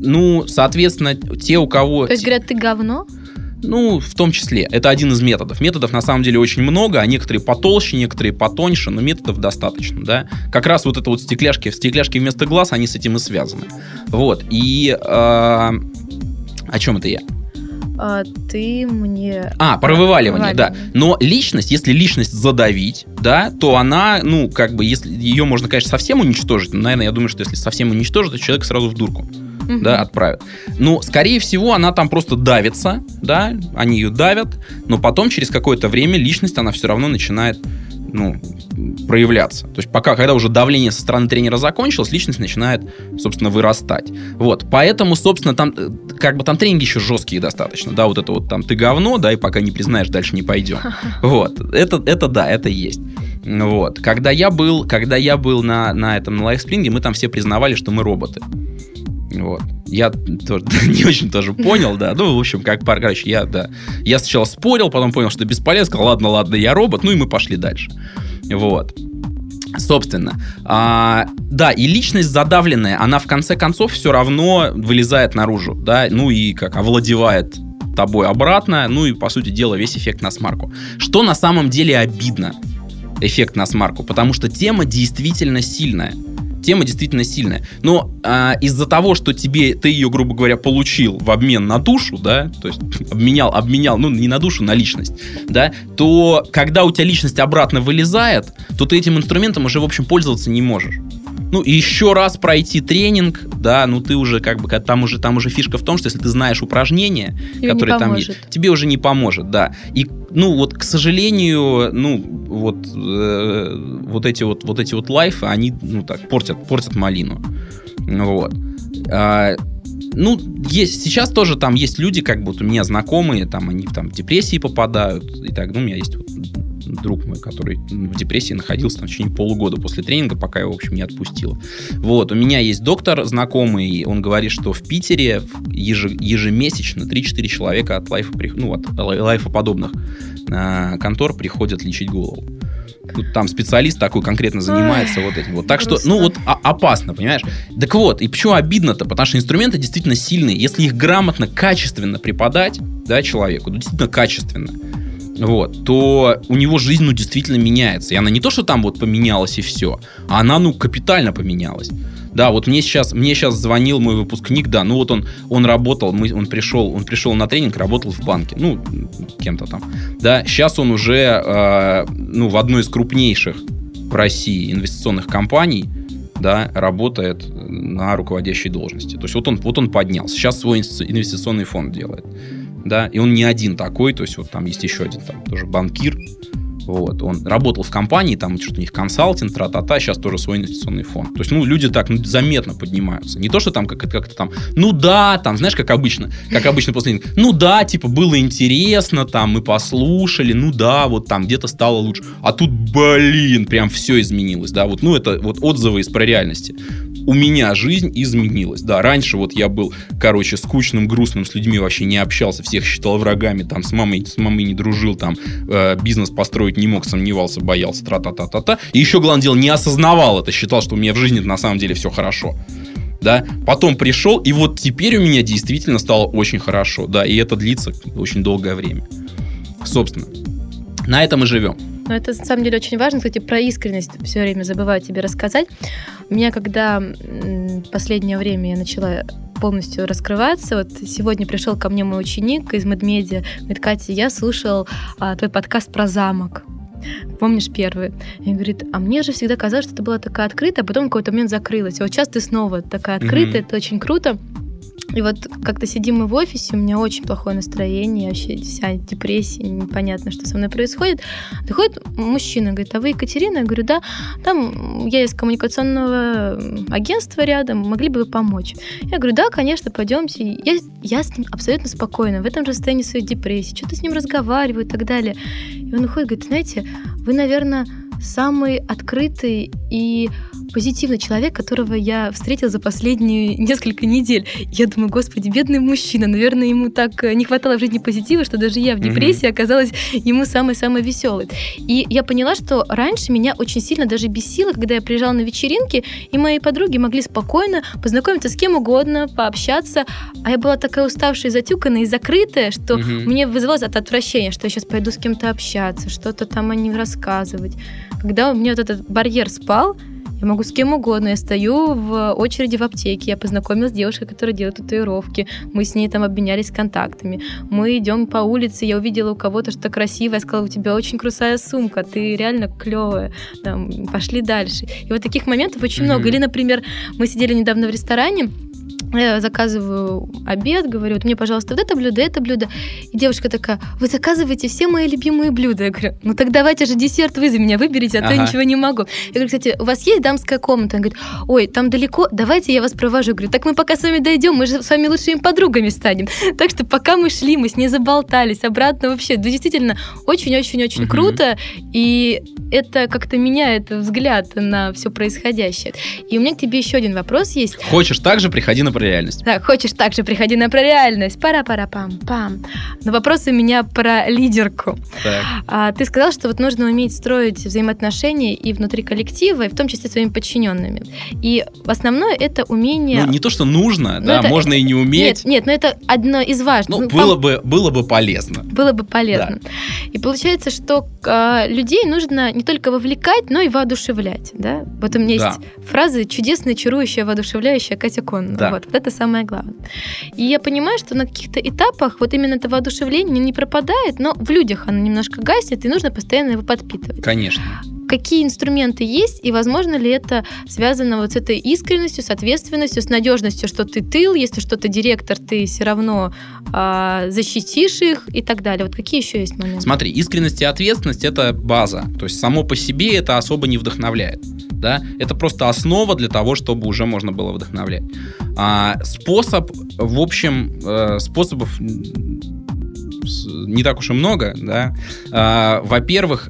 ну, соответственно, те, у кого... То есть говорят, ты говно? Ну, в том числе. Это один из методов. Методов на самом деле очень много, а некоторые потолще, некоторые потоньше, но методов достаточно, да. Как раз вот это вот стекляшки, стекляшки вместо глаз, они с этим и связаны. Вот. И э, о чем это я? а ты мне... А, про вываливание, да. Но личность, если личность задавить, да, то она, ну, как бы, если ее можно, конечно, совсем уничтожить, но, наверное, я думаю, что если совсем уничтожить, то человек сразу в дурку угу. да, отправят. Но, скорее всего, она там просто давится, да, они ее давят, но потом через какое-то время личность, она все равно начинает ну, проявляться. То есть пока, когда уже давление со стороны тренера закончилось, личность начинает, собственно, вырастать. Вот, поэтому, собственно, там, э, как бы там тренинги еще жесткие достаточно, да, вот это вот там ты говно, да, и пока не признаешь, дальше не пойдем. Вот, это, это да, это есть. Вот, когда я был, когда я был на, на этом, на лайфспринге, мы там все признавали, что мы роботы. Вот. Я тоже не очень тоже понял, да. Ну, в общем, как пар, короче, я, да. Я сначала спорил, потом понял, что бесполезно, сказал, ладно, ладно, я робот, ну и мы пошли дальше. Вот. Собственно, а, да, и личность задавленная, она в конце концов все равно вылезает наружу, да, ну и как овладевает тобой обратно, ну и, по сути дела, весь эффект на смарку. Что на самом деле обидно, эффект на смарку, потому что тема действительно сильная тема действительно сильная. Но а, из-за того, что тебе ты ее, грубо говоря, получил в обмен на душу, да, то есть обменял, обменял, ну не на душу, на личность, да, то когда у тебя личность обратно вылезает, то ты этим инструментом уже, в общем, пользоваться не можешь. Ну, и еще раз пройти тренинг, да, ну ты уже как бы, там уже, там уже фишка в том, что если ты знаешь упражнения, тебе которые там есть, тебе уже не поможет, да. И, ну, вот, к сожалению, ну, вот, э, вот эти вот, вот эти вот лайфы, они, ну, так, портят, портят малину. Вот. А, ну, есть, сейчас тоже там есть люди, как вот у меня знакомые, там они там в депрессии попадают, и так, ну, у меня есть вот друг мой, который в депрессии находился там, в течение полугода после тренинга, пока его, в общем, не отпустило. Вот, у меня есть доктор знакомый, он говорит, что в Питере ежемесячно 3-4 человека от лайфа, ну, от лайфа подобных э, контор приходят лечить голову. Там специалист такой конкретно занимается Ой, вот этим. Вот. Так грустно. что, ну вот а, опасно, понимаешь? Так вот, и почему обидно-то? Потому что инструменты действительно сильные. Если их грамотно, качественно преподать, да, человеку, ну, действительно качественно, вот, то у него жизнь, ну, действительно меняется. И она не то, что там вот поменялась и все, а она, ну, капитально поменялась. Да, вот мне сейчас, мне сейчас звонил мой выпускник, да, ну вот он, он работал, мы, он пришел, он пришел на тренинг, работал в банке, ну, кем-то там, да, сейчас он уже, э, ну, в одной из крупнейших в России инвестиционных компаний, да, работает на руководящей должности. То есть вот он, вот он поднялся, сейчас свой инвестиционный фонд делает да, и он не один такой, то есть вот там есть еще один там тоже банкир, вот, он работал в компании, там что-то у них консалтинг, тра-та-та, сейчас тоже свой инвестиционный фонд. То есть, ну, люди так ну, заметно поднимаются. Не то, что там как-то как там, ну да, там, знаешь, как обычно, как обычно после ну да, типа, было интересно, там, мы послушали, ну да, вот там где-то стало лучше. А тут, блин, прям все изменилось, да, вот, ну, это вот отзывы из про реальности у меня жизнь изменилась. Да, раньше вот я был, короче, скучным, грустным, с людьми вообще не общался, всех считал врагами, там, с мамой, с мамой не дружил, там, э, бизнес построить не мог, сомневался, боялся, тра-та-та-та-та. И еще, главное дело, не осознавал это, считал, что у меня в жизни на самом деле все хорошо. да, потом пришел, и вот теперь у меня действительно стало очень хорошо, да, и это длится очень долгое время. Собственно, на этом и живем. Но это на самом деле очень важно, кстати, про искренность все время забываю тебе рассказать. У меня, когда последнее время я начала полностью раскрываться. Вот сегодня пришел ко мне мой ученик из Медмедиа, говорит, Катя, я слушал а, твой подкаст про замок. Помнишь первый? И говорит, а мне же всегда казалось, что это была такая открытая, а потом в какой-то момент закрылась. А вот сейчас ты снова такая открытая, mm-hmm. это очень круто. И вот как-то сидим мы в офисе, у меня очень плохое настроение, вообще вся депрессия, непонятно, что со мной происходит. Доходит мужчина, говорит, а вы Екатерина? Я говорю, да, там я из коммуникационного агентства рядом, могли бы вы помочь? Я говорю, да, конечно, пойдемте. Я, я с ним абсолютно спокойна, в этом же состоянии своей депрессии, что-то с ним разговариваю и так далее. И он уходит, говорит, знаете, вы, наверное, самый открытый и позитивный человек, которого я встретила за последние несколько недель. Я думаю, господи, бедный мужчина, наверное, ему так не хватало в жизни позитива, что даже я в депрессии оказалась ему самой-самой веселой. И я поняла, что раньше меня очень сильно даже бесило, когда я приезжала на вечеринки, и мои подруги могли спокойно познакомиться с кем угодно, пообщаться, а я была такая уставшая, затюканная и закрытая, что угу. мне вызывалось от отвращения, что я сейчас пойду с кем-то общаться, что-то там о ним рассказывать. Когда у меня вот этот барьер спал, я могу с кем угодно. Я стою в очереди в аптеке. Я познакомилась с девушкой, которая делает татуировки. Мы с ней там обменялись контактами. Мы идем по улице. Я увидела у кого-то что-то красивое. Я сказала, у тебя очень крутая сумка. Ты реально клевая. Там, пошли дальше. И вот таких моментов очень mm-hmm. много. Или, например, мы сидели недавно в ресторане я заказываю обед, говорю, вот мне, пожалуйста, вот это блюдо, это блюдо. И девушка такая, вы заказываете все мои любимые блюда. Я говорю, ну так давайте же десерт вы за меня выберите, а ага. то я ничего не могу. Я говорю, кстати, у вас есть дамская комната? Он говорит, ой, там далеко, давайте я вас провожу. Я говорю, так мы пока с вами дойдем, мы же с вами лучшими подругами станем. Так что пока мы шли, мы с ней заболтались, обратно вообще. Ну, действительно, очень-очень-очень угу. круто, и это как-то меняет взгляд на все происходящее. И у меня к тебе еще один вопрос есть. Хочешь также приходи на реальность. Да, хочешь также приходи на про реальность. Пара-пара-пам-пам. Но вопрос у меня про лидерку. Так. А, ты сказал, что вот нужно уметь строить взаимоотношения и внутри коллектива, и в том числе своими подчиненными. И основное это умение... Ну, не то, что нужно, но да, это... можно и не уметь. Нет, нет, но это одно из важных. Ну, ну было, пом... бы, было бы полезно. Было бы полезно. Да. И получается, что а, людей нужно не только вовлекать, но и воодушевлять. Да? Вот у меня да. есть фраза чудесная, чарующая, воодушевляющая Катя Конна. Да. Вот. Вот это самое главное. И я понимаю, что на каких-то этапах вот именно это воодушевление не пропадает, но в людях оно немножко гаснет, и нужно постоянно его подпитывать. Конечно какие инструменты есть, и возможно ли это связано вот с этой искренностью, с ответственностью, с надежностью, что ты тыл, если что-то директор, ты все равно э, защитишь их и так далее. Вот какие еще есть моменты? Смотри, искренность и ответственность это база. То есть само по себе это особо не вдохновляет. Да? Это просто основа для того, чтобы уже можно было вдохновлять. А, способ, в общем, э, способов не так уж и много, да. А, во-первых,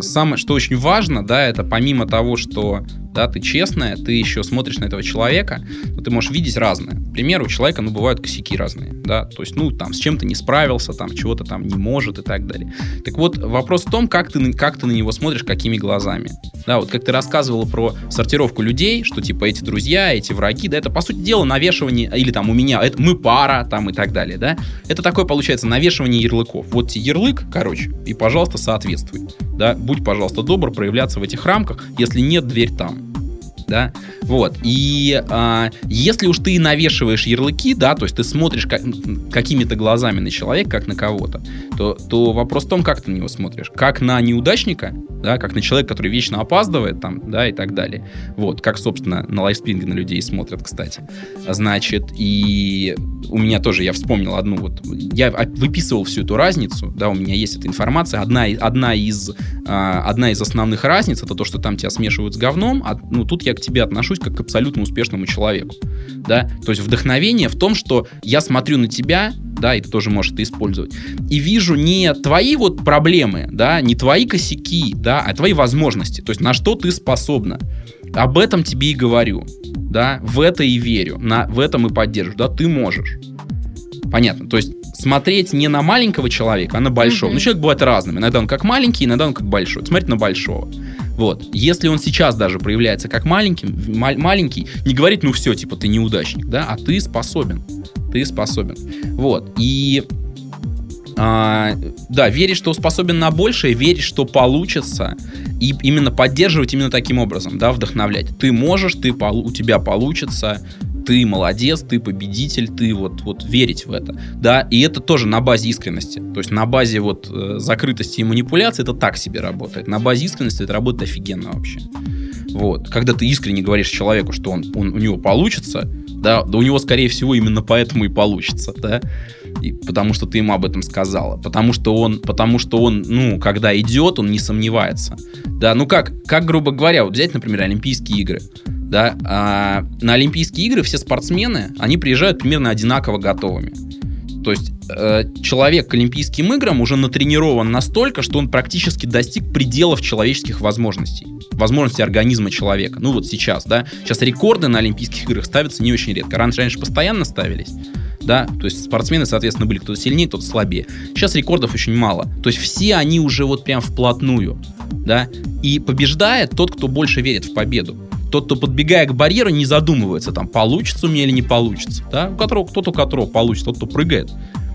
самое, что очень важно, да, это помимо того, что да, ты честная, ты еще смотришь на этого человека, но ты можешь видеть разное. К примеру, у человека, ну, бывают косяки разные, да, то есть, ну, там, с чем-то не справился, там, чего-то там не может и так далее. Так вот, вопрос в том, как ты, как ты на него смотришь, какими глазами. Да, вот как ты рассказывала про сортировку людей, что, типа, эти друзья, эти враги, да, это, по сути дела, навешивание, или там, у меня, это мы пара, там, и так далее, да, это такое, получается, навешивание ярлыков. Вот тебе ярлык, короче, и, пожалуйста, соответствуй, да, будь, пожалуйста, добр проявляться в этих рамках, если нет, дверь там да, вот, и а, если уж ты навешиваешь ярлыки, да, то есть ты смотришь как, какими-то глазами на человека, как на кого-то, то, то вопрос в том, как ты на него смотришь, как на неудачника, да, как на человека, который вечно опаздывает, там, да, и так далее, вот, как, собственно, на лайфспинге на людей смотрят, кстати, значит, и у меня тоже, я вспомнил одну вот, я выписывал всю эту разницу, да, у меня есть эта информация, одна, одна из, а, одна из основных разниц, это то, что там тебя смешивают с говном, а, ну, тут я к тебе отношусь как к абсолютно успешному человеку, да, то есть вдохновение в том, что я смотрю на тебя, да, и ты тоже можешь это использовать, и вижу не твои вот проблемы, да, не твои косяки, да, а твои возможности, то есть на что ты способна. Об этом тебе и говорю, да, в это и верю, на, в этом и поддерживаю, да, ты можешь. Понятно, то есть смотреть не на маленького человека, а на большого. Mm-hmm. Ну, человек бывает разным. Иногда он как маленький, иногда он как большой. Смотреть на большого. Вот. Если он сейчас даже проявляется как маленький, маленький, не говорит, ну все, типа, ты неудачник, да, а ты способен. Ты способен. Вот. И а, да, верить, что способен на большее, верить, что получится, и именно поддерживать именно таким образом, да, вдохновлять. Ты можешь, ты, у тебя получится, ты молодец, ты победитель, ты вот, вот верить в это, да, и это тоже на базе искренности, то есть на базе вот э, закрытости и манипуляции это так себе работает, на базе искренности это работает офигенно вообще. Вот. Когда ты искренне говоришь человеку, что он, он, у него получится, да, да у него, скорее всего, именно поэтому и получится, да, и, потому что ты ему об этом сказала, потому что он, потому что он, ну, когда идет, он не сомневается, да, ну как, как грубо говоря, вот взять, например, Олимпийские игры, да, а, на Олимпийские игры все спортсмены, они приезжают примерно одинаково готовыми. То есть э, человек к Олимпийским играм уже натренирован настолько, что он практически достиг пределов человеческих возможностей. Возможностей организма человека. Ну вот сейчас, да. Сейчас рекорды на Олимпийских играх ставятся не очень редко. Раньше, раньше постоянно ставились. Да, то есть спортсмены, соответственно, были кто-то сильнее, кто-то слабее. Сейчас рекордов очень мало. То есть все они уже вот прям вплотную, да. И побеждает тот, кто больше верит в победу тот, кто подбегая к барьеру, не задумывается, там, получится у меня или не получится. Да? У которого, кто-то у которого получится, тот, кто прыгает.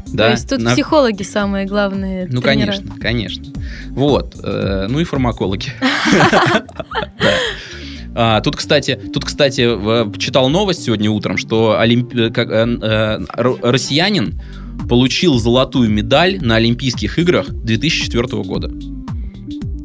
Да, То есть тут на... психологи самые главные. Ну, тренера. конечно, конечно. Вот. Э, ну и фармакологи. А, тут, кстати, тут, кстати, читал новость сегодня утром, что олимп... Э, э, россиянин получил золотую медаль на Олимпийских играх 2004 года.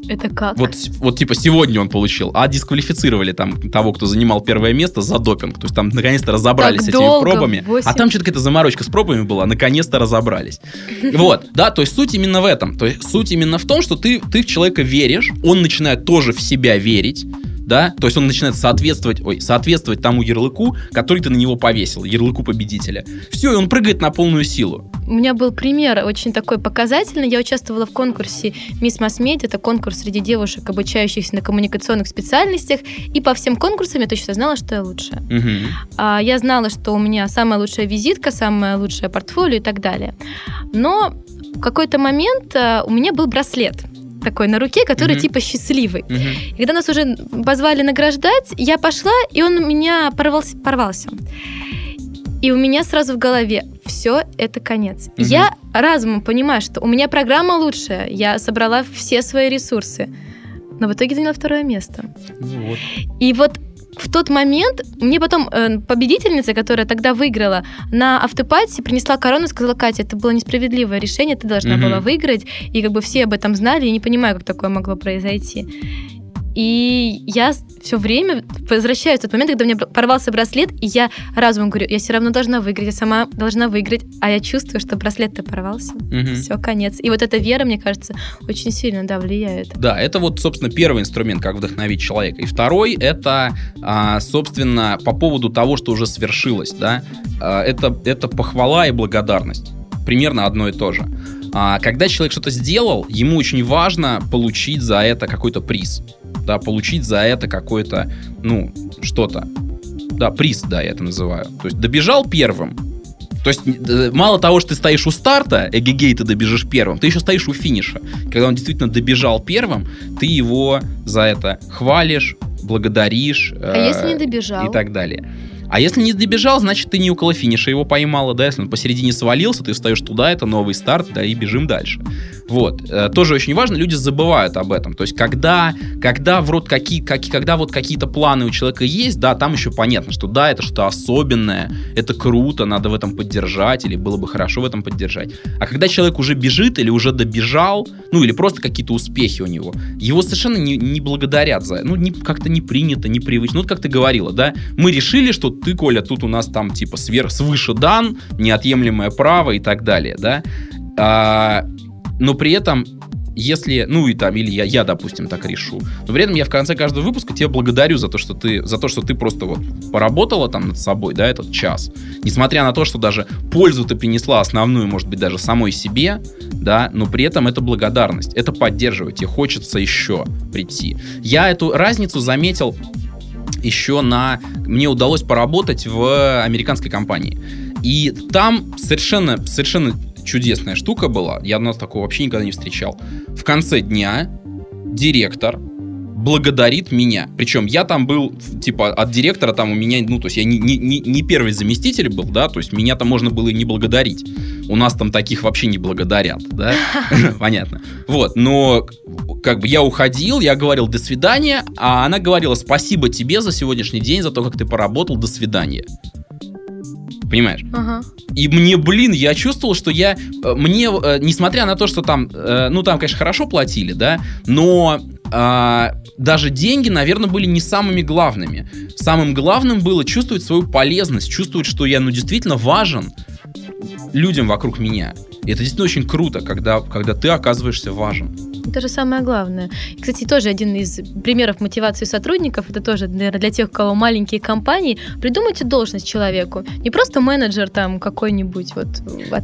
Это как? Вот, вот типа сегодня он получил, а дисквалифицировали там того, кто занимал первое место за допинг. То есть там наконец-то разобрались так с этими долго, пробами. 8... А там что-то какая-то заморочка с пробами была, наконец-то разобрались. Вот, да, то есть суть именно в этом. То есть суть именно в том, что ты, ты в человека веришь, он начинает тоже в себя верить, да, то есть он начинает соответствовать, ой, соответствовать тому ярлыку, который ты на него повесил, ярлыку победителя. Все, и он прыгает на полную силу. У меня был пример очень такой показательный. Я участвовала в конкурсе «Мисс Масс-Медиа». Это конкурс среди девушек, обучающихся на коммуникационных специальностях. И по всем конкурсам я точно знала, что я лучшая. Угу. Я знала, что у меня самая лучшая визитка, самое лучшее портфолио и так далее. Но в какой-то момент а, у меня был браслет такой на руке, который mm-hmm. типа счастливый. Mm-hmm. И когда нас уже позвали награждать, я пошла, и он у меня порвался. порвался. И у меня сразу в голове все это конец. Mm-hmm. Я разумом понимаю, что у меня программа лучшая, я собрала все свои ресурсы, но в итоге заняла второе место. Вот. И вот в тот момент мне потом э, победительница, которая тогда выиграла, на автопате принесла корону и сказала, Катя, это было несправедливое решение, ты должна mm-hmm. была выиграть, и как бы все об этом знали, и не понимаю, как такое могло произойти. И я все время возвращаюсь в тот момент, когда у меня порвался браслет, и я разумом говорю, я все равно должна выиграть, я сама должна выиграть, а я чувствую, что браслет-то порвался. Угу. Все, конец. И вот эта вера, мне кажется, очень сильно, да, влияет. Да, это вот, собственно, первый инструмент, как вдохновить человека. И второй, это, а, собственно, по поводу того, что уже свершилось, да, а, это, это похвала и благодарность. Примерно одно и то же. А, когда человек что-то сделал, ему очень важно получить за это какой-то приз да, получить за это какое-то, ну, что-то. Да, приз, да, я это называю. То есть добежал первым, то есть э, мало того, что ты стоишь у старта, эгегей, ты добежишь первым, ты еще стоишь у финиша. Когда он действительно добежал первым, ты его за это хвалишь, благодаришь. А э, если не добежал? И так далее. А если не добежал, значит, ты не около финиша его поймала, да, если он посередине свалился, ты встаешь туда, это новый старт, да, и бежим дальше. Вот. Э, тоже очень важно, люди забывают об этом. То есть, когда, когда, в рот какие, как, когда вот какие-то планы у человека есть, да, там еще понятно, что да, это что-то особенное, это круто, надо в этом поддержать, или было бы хорошо в этом поддержать. А когда человек уже бежит или уже добежал, ну, или просто какие-то успехи у него, его совершенно не, не благодарят за ну, не, как-то не принято, не привычно. Ну, вот как ты говорила, да, мы решили, что ты, Коля, тут у нас там типа сверх, свыше дан, неотъемлемое право и так далее, да. А, но при этом если, ну и там, или я, я, допустим, так решу, но при этом я в конце каждого выпуска тебя благодарю за то, что ты, за то, что ты просто вот поработала там над собой, да, этот час. Несмотря на то, что даже пользу ты принесла основную, может быть, даже самой себе, да, но при этом это благодарность, это поддерживать, и хочется еще прийти. Я эту разницу заметил еще на... Мне удалось поработать в американской компании. И там совершенно, совершенно чудесная штука была. Я у нас такого вообще никогда не встречал. В конце дня директор благодарит меня. Причем я там был, типа, от директора там у меня, ну, то есть я не, не, не первый заместитель был, да, то есть меня там можно было и не благодарить. У нас там таких вообще не благодарят, да? Понятно. Вот, но как бы я уходил, я говорил до свидания, а она говорила спасибо тебе за сегодняшний день, за то, как ты поработал, до свидания. Понимаешь? Ага. И мне, блин, я чувствовал, что я... Э, мне, э, несмотря на то, что там... Э, ну, там, конечно, хорошо платили, да, но а, даже деньги, наверное, были не самыми главными. Самым главным было чувствовать свою полезность, чувствовать, что я, ну, действительно важен людям вокруг меня. И это действительно очень круто, когда, когда ты оказываешься важен. Это же самое главное. И, кстати, тоже один из примеров мотивации сотрудников, это тоже, наверное, для тех, у кого маленькие компании, придумайте должность человеку. Не просто менеджер там какой-нибудь вот.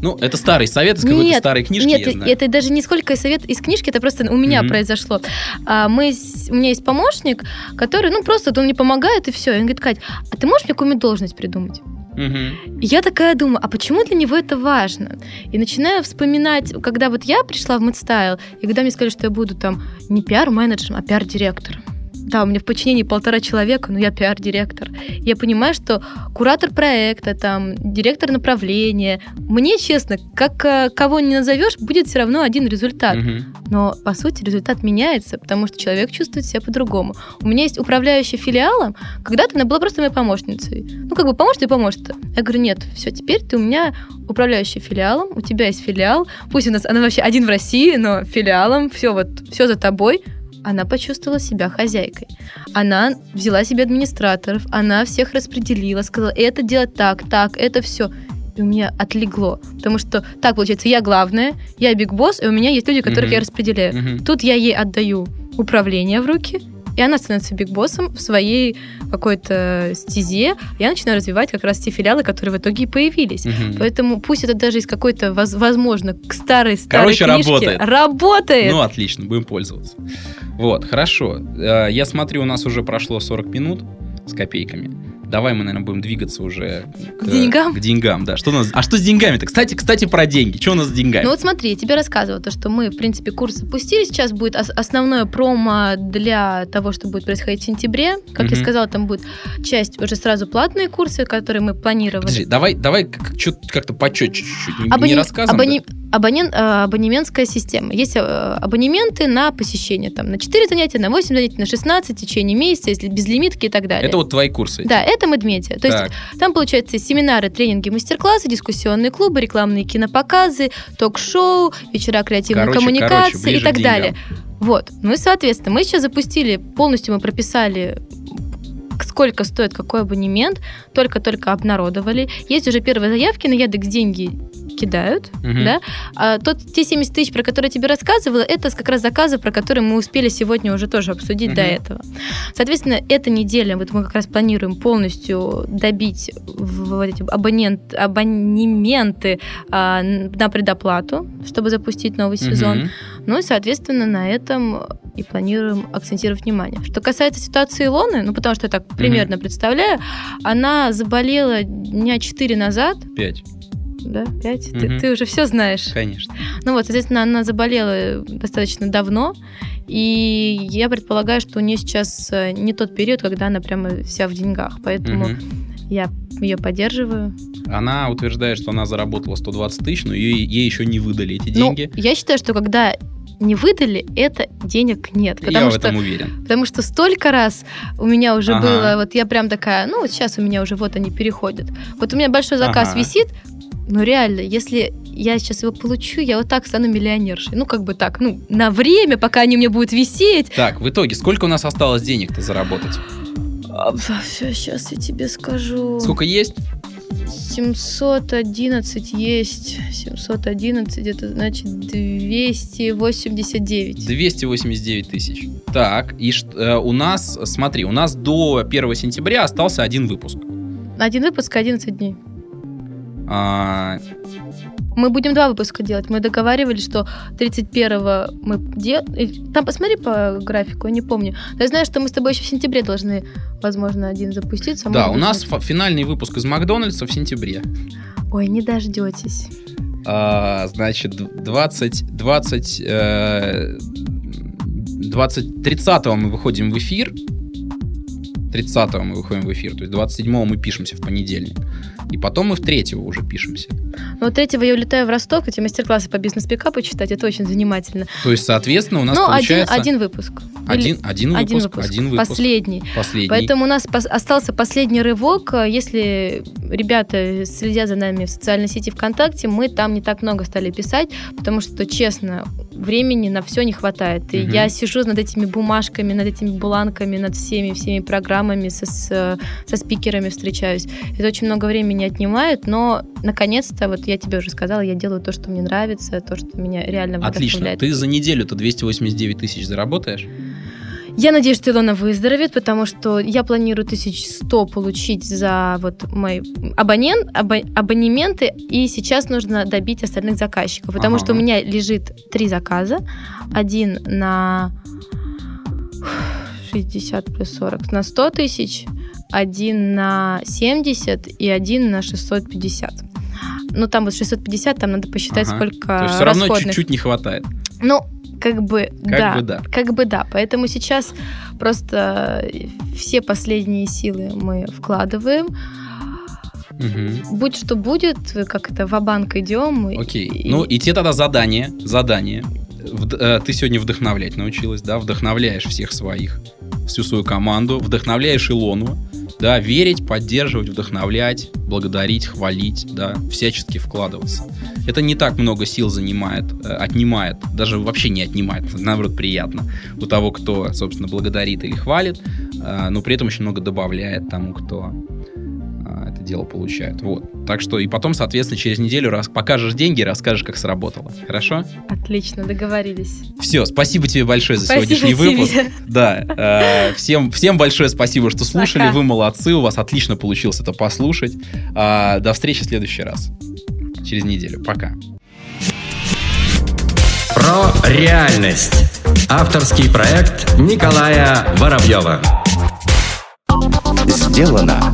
Ну, это старый совет из какой-то старой книжки, Нет, это даже не сколько совет из книжки, это просто у меня mm-hmm. произошло. А, мы, у меня есть помощник, который, ну, просто он мне помогает, и все. И он говорит, Кать, а ты можешь мне какую-нибудь должность придумать? Угу. Я такая думаю, а почему для него это важно? И начинаю вспоминать, когда вот я пришла в Мэдстайл, и когда мне сказали, что я буду там не пиар-менеджером, а пиар-директором да, у меня в подчинении полтора человека, но я пиар-директор. Я понимаю, что куратор проекта, там, директор направления, мне, честно, как э, кого не назовешь, будет все равно один результат. Угу. Но, по сути, результат меняется, потому что человек чувствует себя по-другому. У меня есть управляющая филиалом, когда-то она была просто моей помощницей. Ну, как бы поможет и поможет. Я говорю, нет, все, теперь ты у меня управляющий филиалом, у тебя есть филиал, пусть у нас она вообще один в России, но филиалом, все вот, все за тобой, она почувствовала себя хозяйкой. Она взяла себе администраторов, она всех распределила, сказала, это делать так, так, это все. И у меня отлегло. Потому что так получается, я главная, я биг босс, и у меня есть люди, которых mm-hmm. я распределяю. Mm-hmm. Тут я ей отдаю управление в руки, и она становится бигбоссом в своей какой-то стезе. Я начинаю развивать как раз те филиалы, которые в итоге и появились. Угу. Поэтому пусть это даже из какой-то, возможно, к старой старой Короче, книжке, работает. Работает! Ну, отлично, будем пользоваться. Вот, хорошо. Э, я смотрю, у нас уже прошло 40 минут с копейками давай мы, наверное, будем двигаться уже к, к деньгам. К деньгам, да. Что у нас? А что с деньгами-то? Кстати, кстати, про деньги. Что у нас с деньгами? Ну вот смотри, я тебе рассказывала то, что мы, в принципе, курс запустили. Сейчас будет основное промо для того, что будет происходить в сентябре. Как угу. я сказала, там будет часть уже сразу платные курсы, которые мы планировали. Подожди, давай, давай как-то почетче чуть-чуть. Абони... Не рассказывай. Абони... Да? абонент, э, абонементская система. Есть э, абонементы на посещение, там, на 4 занятия, на 8 занятий, на 16 в течение месяца, если без лимитки и так далее. Это вот твои курсы? Да, это медмедиа. То так. есть там, получается, семинары, тренинги, мастер-классы, дискуссионные клубы, рекламные кинопоказы, ток-шоу, вечера креативной короче, коммуникации короче, и так далее. Вот. Ну и, соответственно, мы сейчас запустили, полностью мы прописали сколько стоит какой абонемент, только-только обнародовали. Есть уже первые заявки на Яндекс деньги кидают, угу. да. А тот, те 70 тысяч, про которые я тебе рассказывала, это как раз заказы, про которые мы успели сегодня уже тоже обсудить угу. до этого. Соответственно, эта неделя, вот мы как раз планируем полностью добить вот эти абонент, абонементы а, на предоплату, чтобы запустить новый сезон. Ну и, соответственно, на этом и планируем акцентировать внимание. Что касается ситуации Илоны, ну потому что я так примерно угу. представляю, она заболела дня 4 назад. 5 да, пять. Угу. Ты, ты уже все знаешь. Конечно. Ну вот, соответственно, она заболела достаточно давно, и я предполагаю, что у нее сейчас э, не тот период, когда она прямо вся в деньгах, поэтому угу. я ее поддерживаю. Она утверждает, что она заработала 120 тысяч, но ей, ей еще не выдали эти ну, деньги. Ну, я считаю, что когда не выдали, это денег нет. Потому я что, в этом уверен. Потому что столько раз у меня уже ага. было, вот я прям такая, ну вот сейчас у меня уже вот они переходят. Вот у меня большой заказ ага. висит, ну реально, если я сейчас его получу, я вот так стану миллионершей. Ну, как бы так, ну, на время, пока они мне будут висеть. Так, в итоге, сколько у нас осталось денег-то заработать? А, все, сейчас я тебе скажу. Сколько есть? 711 есть. 711, это значит 289. 289 тысяч. Так, и э, у нас, смотри, у нас до 1 сентября остался один выпуск. Один выпуск, 11 дней. А... Мы будем два выпуска делать. Мы договаривались, что 31-го мы делаем. Там посмотри по графику, я не помню. я знаю, что мы с тобой еще в сентябре должны, возможно, один запуститься. А да, у нас быть... финальный выпуск из Макдональдса в сентябре. Ой, не дождетесь. А, значит, 20, 20, э, 20, 30 мы выходим в эфир, 30 мы выходим в эфир, то есть 27 мы пишемся в понедельник. И потом мы в третьего уже пишемся. Ну, третьего я улетаю в Ростов, эти мастер-классы по бизнес-пикапу читать, это очень занимательно. То есть, соответственно, у нас ну, получается... один, один выпуск. Один, один, один выпуск, выпуск, один выпуск. Последний. Последний. Поэтому у нас остался последний рывок. Если ребята следят за нами в социальной сети ВКонтакте, мы там не так много стали писать, потому что, честно, времени на все не хватает. И угу. я сижу над этими бумажками, над этими бланками, над всеми, всеми программами, со, с, со спикерами встречаюсь. Это очень много времени отнимает, но наконец-то, вот я тебе уже сказала, я делаю то, что мне нравится, то, что меня реально Отлично. Ты за неделю-то 289 тысяч заработаешь? Я надеюсь, что Илона выздоровеет, потому что я планирую 1100 получить за вот мои абонент, або, абонементы, и сейчас нужно добить остальных заказчиков, потому ага. что у меня лежит три заказа. Один на 60 плюс 40, на 100 тысяч, один на 70 и один на 650. Ну, там вот 650, там надо посчитать, ага. сколько То есть все равно чуть-чуть не хватает. Ну, как бы как да, бы да. Как бы да. Поэтому сейчас просто все последние силы мы вкладываем. Угу. Будь что будет, как это, в банк идем. Окей. И... Ну, и тебе тогда задание. Задание. Э, ты сегодня вдохновлять научилась, да? Вдохновляешь всех своих, всю свою команду, вдохновляешь Илону да, верить, поддерживать, вдохновлять, благодарить, хвалить, да, всячески вкладываться. Это не так много сил занимает, э, отнимает, даже вообще не отнимает, наоборот, приятно у того, кто, собственно, благодарит или хвалит, э, но при этом очень много добавляет тому, кто дело получают. Вот. Так что и потом, соответственно, через неделю раз покажешь деньги, расскажешь, как сработало. Хорошо? Отлично, договорились. Все, спасибо тебе большое за спасибо сегодняшний тебе. выпуск. Да. Э, всем, всем большое спасибо, что слушали. Пока. Вы молодцы, у вас отлично получилось это послушать. Э, до встречи в следующий раз. Через неделю. Пока. Про реальность. Авторский проект Николая Воробьева. Сделано